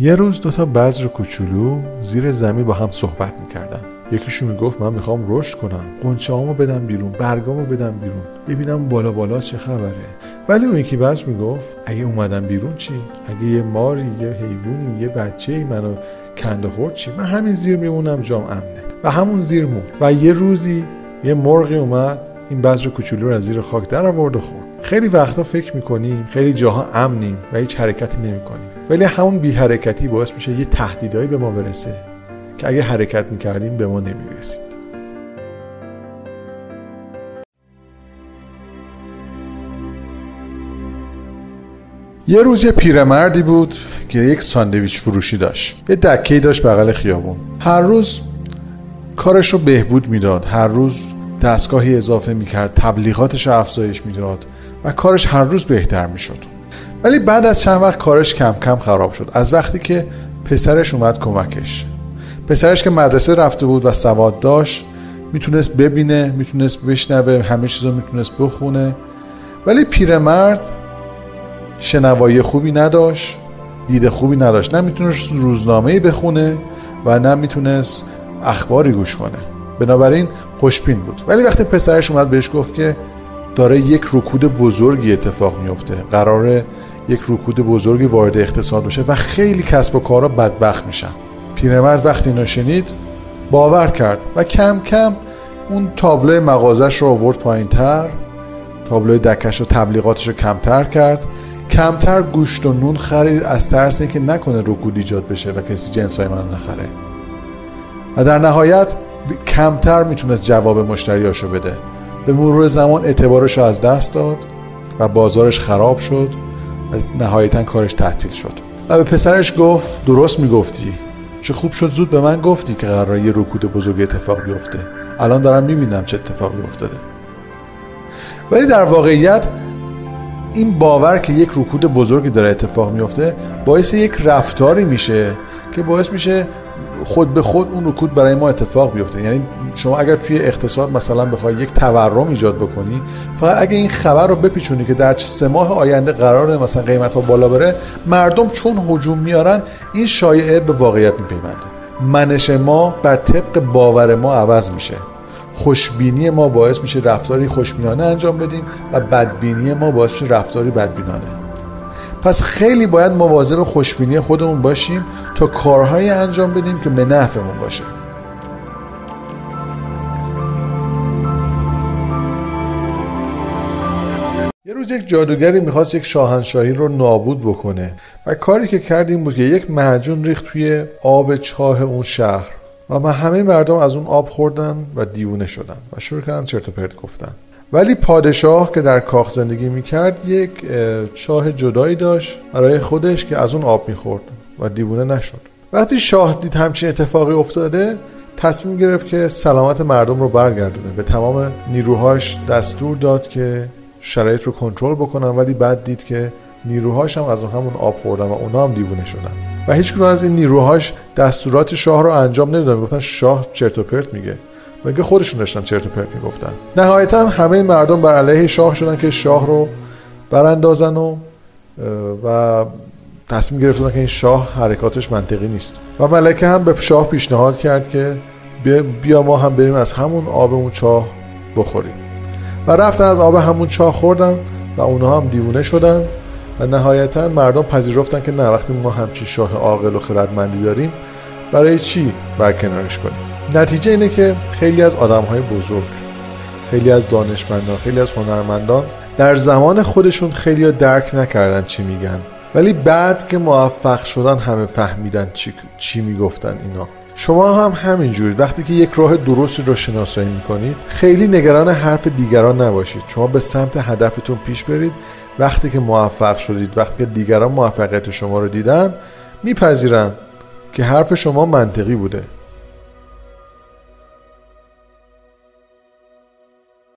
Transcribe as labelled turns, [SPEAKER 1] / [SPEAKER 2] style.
[SPEAKER 1] یه روز دوتا بذر کوچولو زیر زمین با هم صحبت می‌کردن. یکیشون می‌گفت من می‌خوام رشد کنم قنچه بدم بیرون برگامو بدم بیرون ببینم بالا بالا چه خبره. ولی اون یکی بذر می‌گفت اگه اومدم بیرون چی؟ اگه یه ماری یه حیوانی یه بچه ای منو کنده خورد چی؟ من همین زیر میمونم جام امنه. و همون زیر مون و یه روزی یه مرغی اومد این بذر کوچولو رو از زیر خاک در آورد و خورد. خیلی وقتا فکر می‌کنیم خیلی جاها امنیم و هیچ حرکتی نمی‌کنیم. ولی همون بی حرکتی باعث میشه یه تهدیدایی به ما برسه که اگه حرکت می‌کردیم به ما نمی‌رسید. یه روز یه پیرمردی بود که یک ساندویچ فروشی داشت. یه دکهی داشت بغل خیابون. هر روز کارش رو بهبود می‌داد. هر روز دستگاهی اضافه می‌کرد تبلیغاتش رو افزایش می‌داد و کارش هر روز بهتر می‌شد. ولی بعد از چند وقت کارش کم کم خراب شد. از وقتی که پسرش اومد کمکش. پسرش که مدرسه رفته بود و سواد داشت می‌تونست ببینه می‌تونست بشنوه همه چیز رو می‌تونست بخونه. ولی پیرمرد شنوایی خوبی نداشت دید خوبی نداشت. نه می‌تونست روزنامه بخونه و نه می‌تونست اخباری گوش کنه. بنابراین خوشبین بود. ولی وقتی پسرش اومد بهش گفت که داره یک رکود بزرگی اتفاق میفته قراره یک رکود بزرگی وارد اقتصاد بشه و خیلی کسب و کارا بدبخت میشن. پیرمرد وقتی اینو شنید باور کرد و کم کم اون تابلوی مغازش رو آورد پایین تر تابلوی دکش و تبلیغاتش رو کمتر کرد. کمتر گوشت و نون خرید از ترس اینکه نکنه رکود ایجاد بشه و کسی جنس های من نخره. و در نهایت کمتر می‌تونست جواب مشتریاشو بده. به مرور زمان اعتبارش رو از دست داد و بازارش خراب شد. نهایتا کارش تعطیل شد. و به پسرش گفت درست می‌گفتی. چه خوب شد زود به من گفتی که قرار یه رکود بزرگ اتفاق بیفته. الان دارم می‌بینم چه اتفاقی افتاده. ولی در واقعیت این باور که یک رکود بزرگی داره اتفاق میفته باعث یک رفتاری میشه که باعث میشه خود به خود اون رکود برای ما اتفاق بیفته. یعنی شما اگر توی اقتصاد مثلا بخوای یک تورم ایجاد بکنی فقط اگه این خبر رو بپیچونی که در سه ماه آینده قراره مثلا قیمت ها بالا بره مردم چون هجوم میارن این شایعه به واقعیت میپیونده. منش ما بر طبق باور ما عوض میشه. خوشبینی ما باعث میشه رفتاری خوشبینانه انجام بدیم و بدبینی ما باعث میشه رفتاری بدبینانه. پس خیلی باید مواظب خوشبینی خودمون باشیم تا کارهایی انجام بدیم که به نفعمون باشه. یه روز یک جادوگری می‌خواست یک شاهنشاهی رو نابود بکنه و کاری که کردیم بود که یک معجون ریخت توی آب چاه اون شهر و همه مردم از اون آب خوردن و دیوونه شدن و شروع کردن چرت و پرت گفتن. ولی پادشاه که در کاخ زندگی می‌کرد یک چاه جدایی داشت برای خودش که از اون آب می‌خورد و دیوونه نشد. وقتی شاه دید همچین اتفاقی افتاده تصمیم گرفت که سلامت مردم رو برگردونه. به تمام نیروهاش دستور داد که شرایط رو کنترل بکنن ولی بعد دید که نیروهاش هم از همون آب خوردن و اونا هم دیوونه شدن. و هیچ از این نیروهاش دستورات شاه رو انجام نمی‌دادن. گفتن شاه چرت و پرت میگه. میگه خودشون داشتن چرت و پرت می‌گفتن؟ نهایتا همه مردم بر علیه شاه شدن که شاه رو براندازن و و تصمیم گرفتن که این شاه حرکاتش منطقی نیست. و ملکه هم به شاه پیشنهاد کرد که بیا ما هم بریم از همون آب اون چاه بخوریم. و رفتن از آب همون چاه خوردن و اونها هم دیوونه شدن و نهایتا مردم پذیرفتن که نه وقتی ما همچین شاه عاقل و خردمندی داریم برای چی برکنارش کنیم؟ نتیجه اینه که خیلی از آدم های بزرگ خیلی از دانشمندان خیلی از هنرمندان در زمان خودشون خیلی درک نکردن چی میگن. ولی بعد که موفق شدن همه فهمیدن چی, چی می‌گفتن اینا. شما هم همینجور وقتی که یک راه درستی رو شناسایی می‌کنید خیلی نگران حرف دیگران نباشید. شما به سمت هدفتون پیش برید. وقتی که موفق شدید وقتی که دیگران موفقیت شما رو دیدن میپذیرن که حرف شما منطقی بوده.